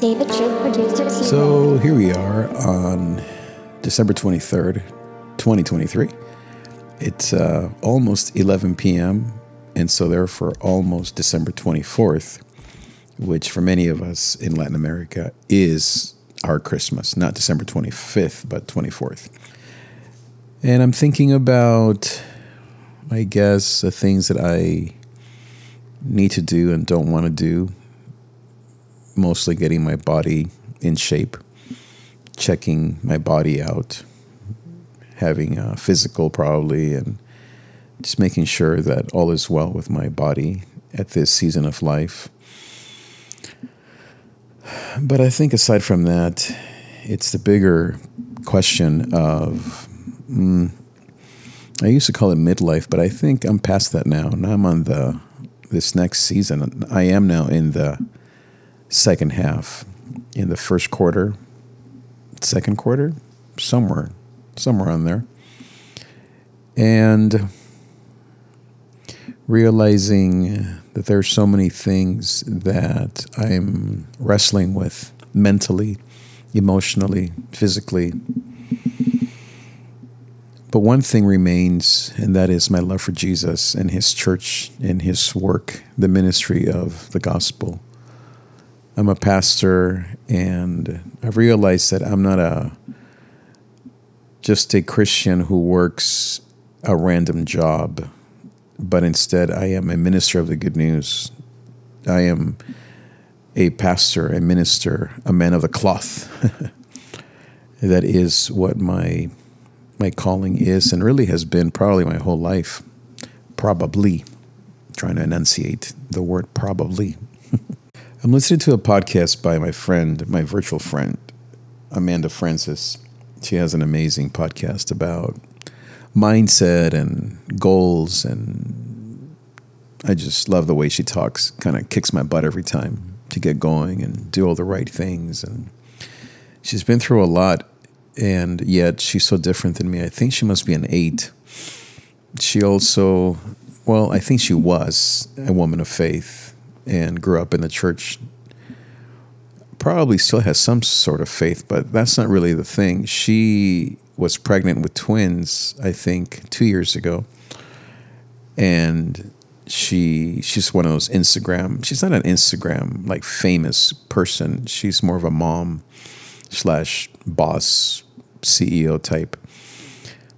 David Trig, producer. So here we are on December 23rd, 2023. It's uh, almost 11 p.m., and so therefore almost December 24th, which for many of us in Latin America is our Christmas, not December 25th, but 24th. And I'm thinking about, I guess, the things that I need to do and don't want to do mostly getting my body in shape, checking my body out, having a physical probably, and just making sure that all is well with my body at this season of life. But I think aside from that, it's the bigger question of. Mm, I used to call it midlife, but I think I'm past that now. Now I'm on the this next season. I am now in the second half, in the first quarter, second quarter, somewhere, somewhere on there. And realizing that there's so many things that I'm wrestling with mentally, emotionally, physically. But one thing remains, and that is my love for Jesus and his church and his work, the ministry of the gospel. I'm a pastor, and I've realized that I'm not a just a Christian who works a random job, but instead I am a minister of the good news. I am a pastor, a minister, a man of the cloth. that is what my my calling is and really has been probably my whole life. Probably trying to enunciate the word probably. I'm listening to a podcast by my friend, my virtual friend, Amanda Frances. She has an amazing podcast about mindset and goals, and I just love the way she talks. Kind of kicks my butt every time to get going and do all the right things. And she's been through a lot, and yet she's so different than me. I think she must be an eight. She also, well, I think she was a woman of faith and grew up in the church probably still has some sort of faith, but that's not really the thing. She was pregnant with twins, I think, two years ago, and she she's one of those Instagram. She's not an Instagram like famous person. She's more of a mom slash boss CEO type,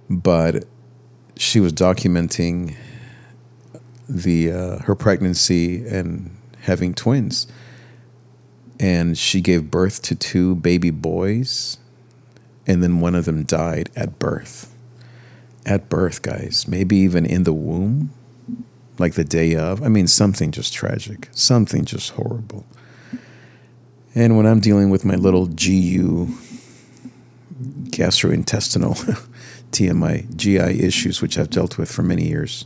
but she was documenting the uh, her pregnancy and having twins. And she gave birth to two baby boys, and then one of them died at birth. At birth, guys, maybe even in the womb, like the day of. I mean, something just tragic, something just horrible. And when I'm dealing with my little GU, gastrointestinal TMI, GI issues, which I've dealt with for many years,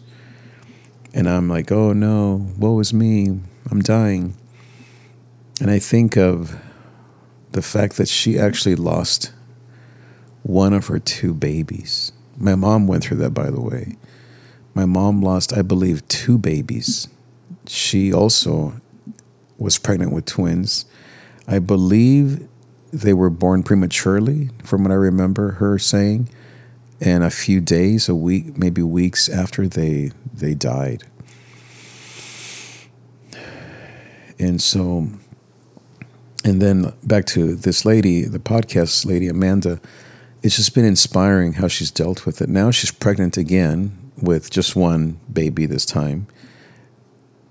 and I'm like, oh no, woe is me. I'm dying. And I think of the fact that she actually lost one of her two babies. My mom went through that, by the way. My mom lost, I believe, two babies. She also was pregnant with twins. I believe they were born prematurely, from what I remember her saying, and a few days, a week, maybe weeks after they they died. And so, and then back to this lady, the podcast lady, Amanda, it's just been inspiring how she's dealt with it. Now she's pregnant again with just one baby this time.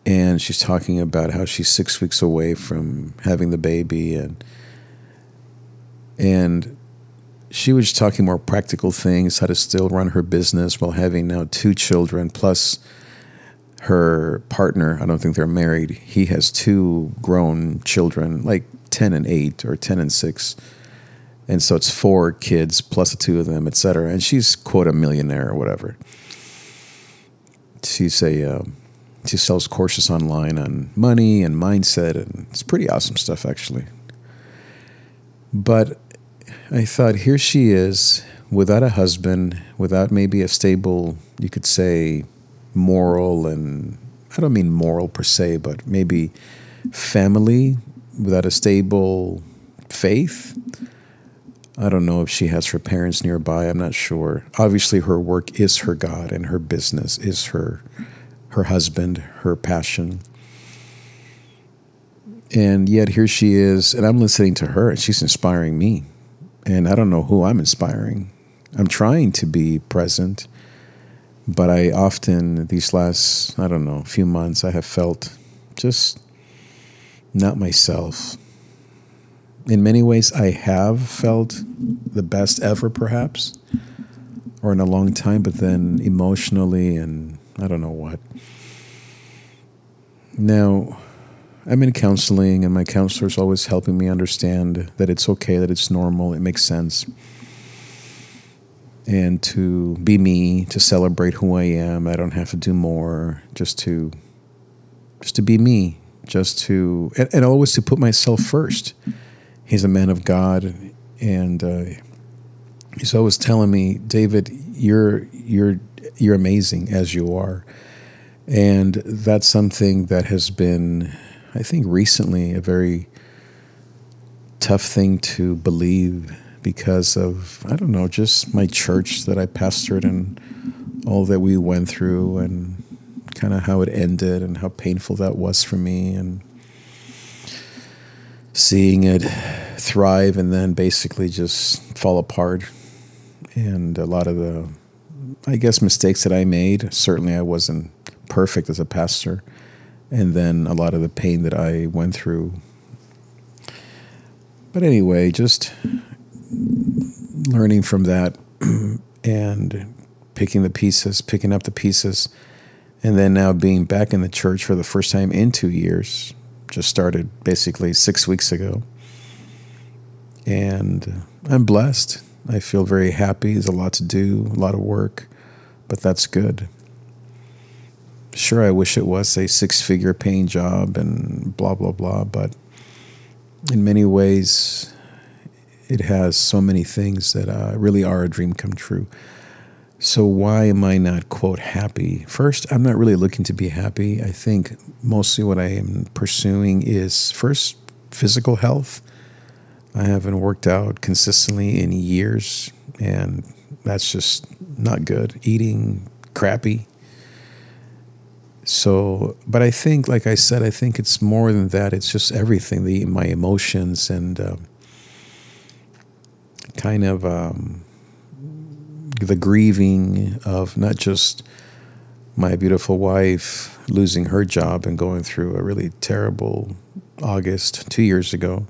And she's talking about how she's six weeks away from having the baby and and she was talking more practical things, how to still run her business while having now two children, plus her partner, I don't think they're married, he has two grown children, like 10 and 8 or 10 and 6. And so it's four kids plus the two of them, et cetera. And she's, quote, a millionaire or whatever. She's a, uh, she sells courses online on money and mindset, and it's pretty awesome stuff, actually. But I thought, here she is without a husband, without maybe a stable, you could say, moral and I don't mean moral per se, but maybe family without a stable faith. I don't know if she has her parents nearby. I'm not sure. Obviously, her work is her God, and her business is her her husband, her passion. And yet here she is, and I'm listening to her, and she's inspiring me. And I don't know who I'm inspiring. I'm trying to be present, but I often, these last, I don't know, few months, I have felt just not myself. In many ways, I have felt the best ever, perhaps, or in a long time, but then emotionally and I don't know what. Now, I'm in counseling, and my counselor is always helping me understand that it's okay, that it's normal, it makes sense. And to be me, to celebrate who I am, I don't have to do more, just to just to be me, just to and, and always to put myself first. He's a man of God, and uh, he's always telling me, David, you're you're you're amazing as you are, and that's something that has been, I think, recently a very tough thing to believe because of I don't know, just my church that I pastored and all that we went through and kind of how it ended and how painful that was for me and seeing it thrive and then basically just fall apart. And a lot of the I guess mistakes that I made certainly I wasn't perfect as a pastor and then a lot of the pain that I went through but anyway just learning from that and picking the pieces picking up the pieces and then now being back in the church for the first time in 2 years just started basically 6 weeks ago and I'm blessed I feel very happy. There's a lot to do, a lot of work, but that's good. Sure, I wish it was a six figure paying job and blah, blah, blah, but in many ways, it has so many things that uh, really are a dream come true. So, why am I not, quote, happy? First, I'm not really looking to be happy. I think mostly what I am pursuing is first physical health I haven't worked out consistently in years, and that's just not good. Eating crappy. So, but I think, like I said, I think it's more than that. It's just everything the my emotions and uh, kind of um, the grieving of not just my beautiful wife losing her job and going through a really terrible August two years ago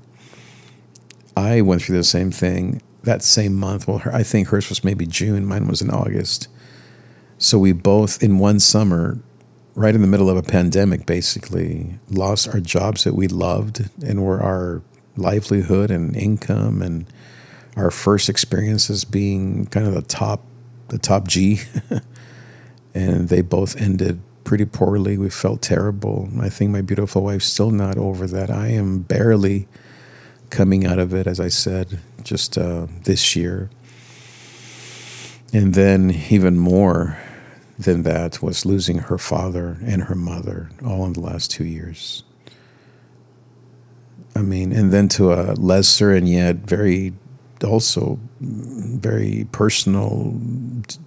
I went through the same thing that same month. Well, her, I think hers was maybe June, mine was in August. So we both, in one summer, right in the middle of a pandemic, basically, lost our jobs that we loved and were our livelihood and income and our first experiences being kind of the top, the top G. and they both ended pretty poorly. We felt terrible. I think my beautiful wife's still not over that. I am barely coming out of it, as I said, just uh, this year. And then, even more than that, was losing her father and her mother all in the last two years. I mean, and then to a lesser and yet very, also very personal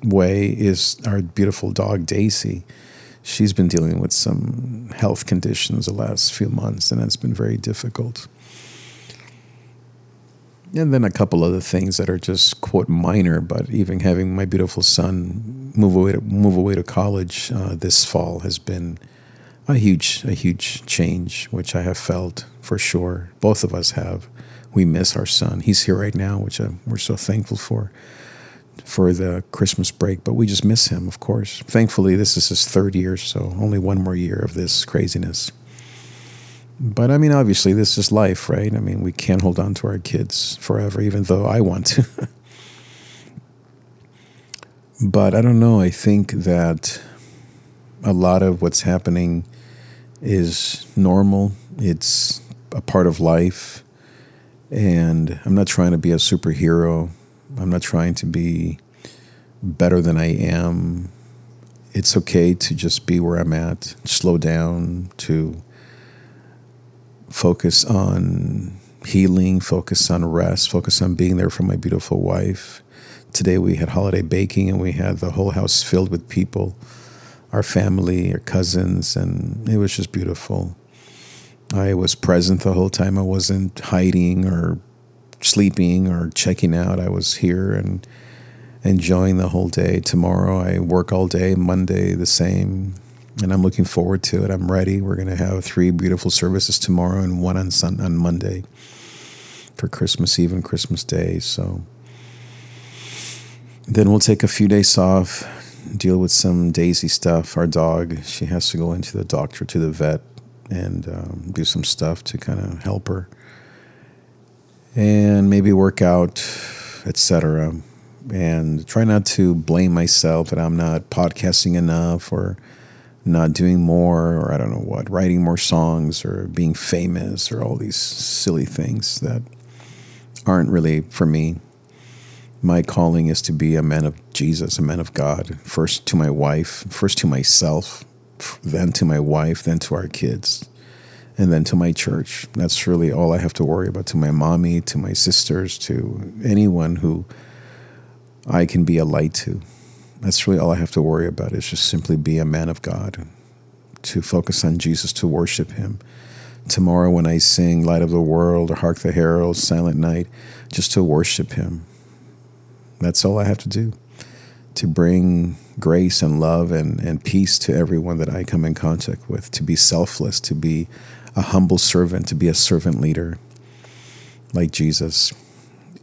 way is our beautiful dog, Daisy. She's been dealing with some health conditions the last few months, and it's been very difficult and then a couple other things that are just quote minor, but even having my beautiful son move away to move away to college uh, this fall has been a huge a huge change, which I have felt for sure. Both of us have. We miss our son. He's here right now, which I'm, we're so thankful for for the Christmas break, but we just miss him, of course. Thankfully, this is his third year, so only one more year of this craziness. But I mean, obviously, this is life, right? I mean, we can't hold on to our kids forever, even though I want to. but I don't know. I think that a lot of what's happening is normal, it's a part of life. And I'm not trying to be a superhero, I'm not trying to be better than I am. It's okay to just be where I'm at, slow down, to focus on healing, focus on rest, focus on being there for my beautiful wife. Today we had holiday baking and we had the whole house filled with people, our family, our cousins, and it was just beautiful. I was present the whole time. I wasn't hiding or sleeping or checking out. I was here and enjoying the whole day. Tomorrow I work all day, Monday the same, and I'm looking forward to it. I'm ready. We're going to have three beautiful services tomorrow and one on Sun on Monday for Christmas Eve and Christmas Day. So then we'll take a few days off, deal with some Daisy stuff. Our dog, she has to go into the doctor to the vet and um, do some stuff to kind of help her, and maybe work out, etc. And try not to blame myself that I'm not podcasting enough or not doing more or I don't know what, writing more songs or being famous or all these silly things that aren't really for me. My calling is to be a man of Jesus, a man of God, first to my wife, first to myself, then to my wife, then to our kids, and then to my church. That's really all I have to worry about to my mommy, to my sisters, to anyone who I can be a light to. That's really all I have to worry about is just simply be a man of God, to focus on Jesus, to worship Him. Tomorrow, when I sing Light of the World or Hark the Herald, Silent Night, just to worship Him. That's all I have to do to bring grace and love and, and peace to everyone that I come in contact with, to be selfless, to be a humble servant, to be a servant leader like Jesus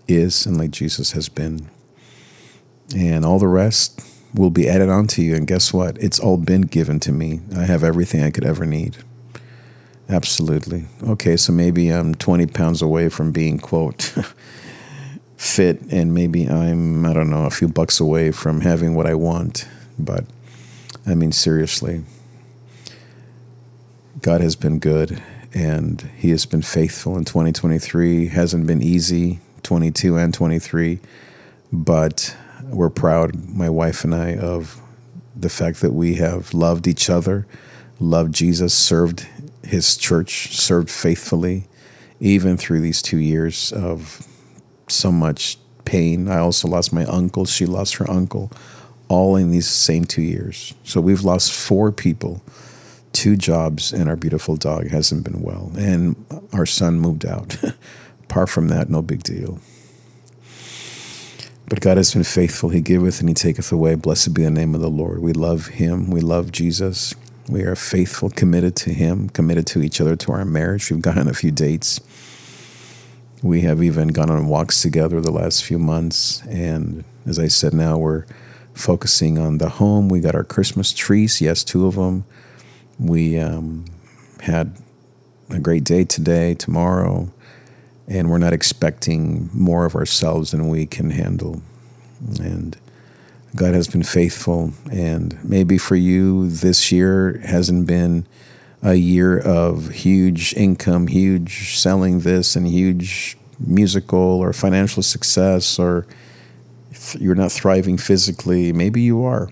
is and like Jesus has been and all the rest will be added onto you. And guess what? It's all been given to me. I have everything I could ever need. Absolutely. Okay, so maybe I'm 20 pounds away from being, quote, fit, and maybe I'm, I don't know, a few bucks away from having what I want. But I mean, seriously, God has been good and He has been faithful in 2023. Hasn't been easy, 22 and 23, but we're proud, my wife and I, of the fact that we have loved each other, loved Jesus, served his church, served faithfully, even through these two years of so much pain. I also lost my uncle, she lost her uncle, all in these same two years. So we've lost four people, two jobs, and our beautiful dog hasn't been well. And our son moved out. Apart from that, no big deal. But God has been faithful. He giveth and He taketh away. Blessed be the name of the Lord. We love Him. We love Jesus. We are faithful, committed to Him, committed to each other, to our marriage. We've gotten a few dates. We have even gone on walks together the last few months. And as I said, now we're focusing on the home. We got our Christmas trees, yes, two of them. We um, had a great day today, tomorrow and we're not expecting more of ourselves than we can handle. And God has been faithful. And maybe for you, this year hasn't been a year of huge income, huge selling this, and huge musical or financial success, or you're not thriving physically. Maybe you are.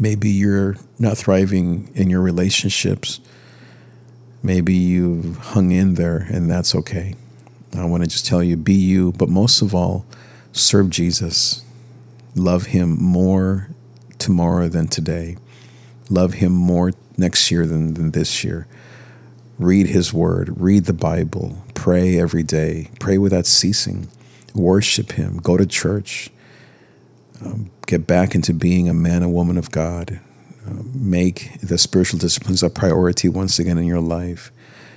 Maybe you're not thriving in your relationships. Maybe you've hung in there, and that's okay. I want to just tell you be you, but most of all, serve Jesus. Love him more tomorrow than today. Love him more next year than, than this year. Read his word, read the Bible, pray every day, pray without ceasing, worship him, go to church, um, get back into being a man and woman of God. Uh, make the spiritual disciplines a priority once again in your life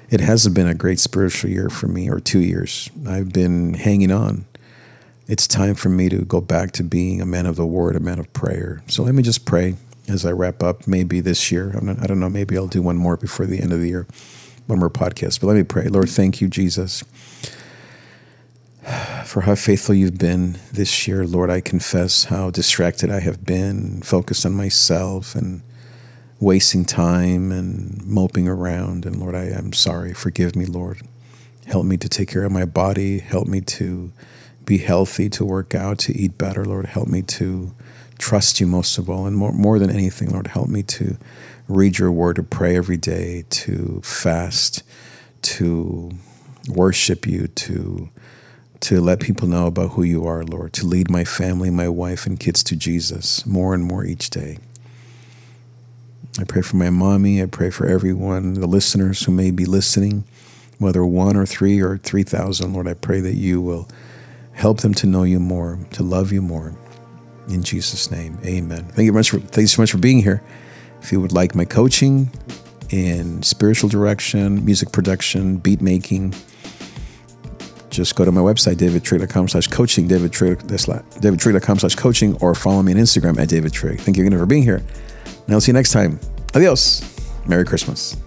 it hasn't been a great spiritual year for me or two years. I've been hanging on. It's time for me to go back to being a man of the word, a man of prayer. So let me just pray as I wrap up. Maybe this year, not, I don't know, maybe I'll do one more before the end of the year, one more podcast. But let me pray. Lord, thank you, Jesus, for how faithful you've been this year. Lord, I confess how distracted I have been, focused on myself and wasting time and moping around. And Lord, I am sorry. Forgive me, Lord. Help me to take care of my body. Help me to be healthy, to work out, to eat better. Lord, help me to trust you most of all. And more, more than anything, Lord, help me to read your word, to pray every day, to fast, to worship you, to to let people know about who you are, Lord, to lead my family, my wife, and kids to Jesus more and more each day. I pray for my mommy. I pray for everyone, the listeners who may be listening, whether one or three or 3,000. Lord, I pray that you will help them to know you more, to love you more. In Jesus' name, amen. Thank you much for, thank you so much for being here. If you would like my coaching in spiritual direction, music production, beat making, just go to my website, davidtrig.com slash coaching, davidtrig.com slash coaching, or follow me on Instagram at davidtrig. Thank you again for being here. And I'll see you next time. Adios. Merry Christmas.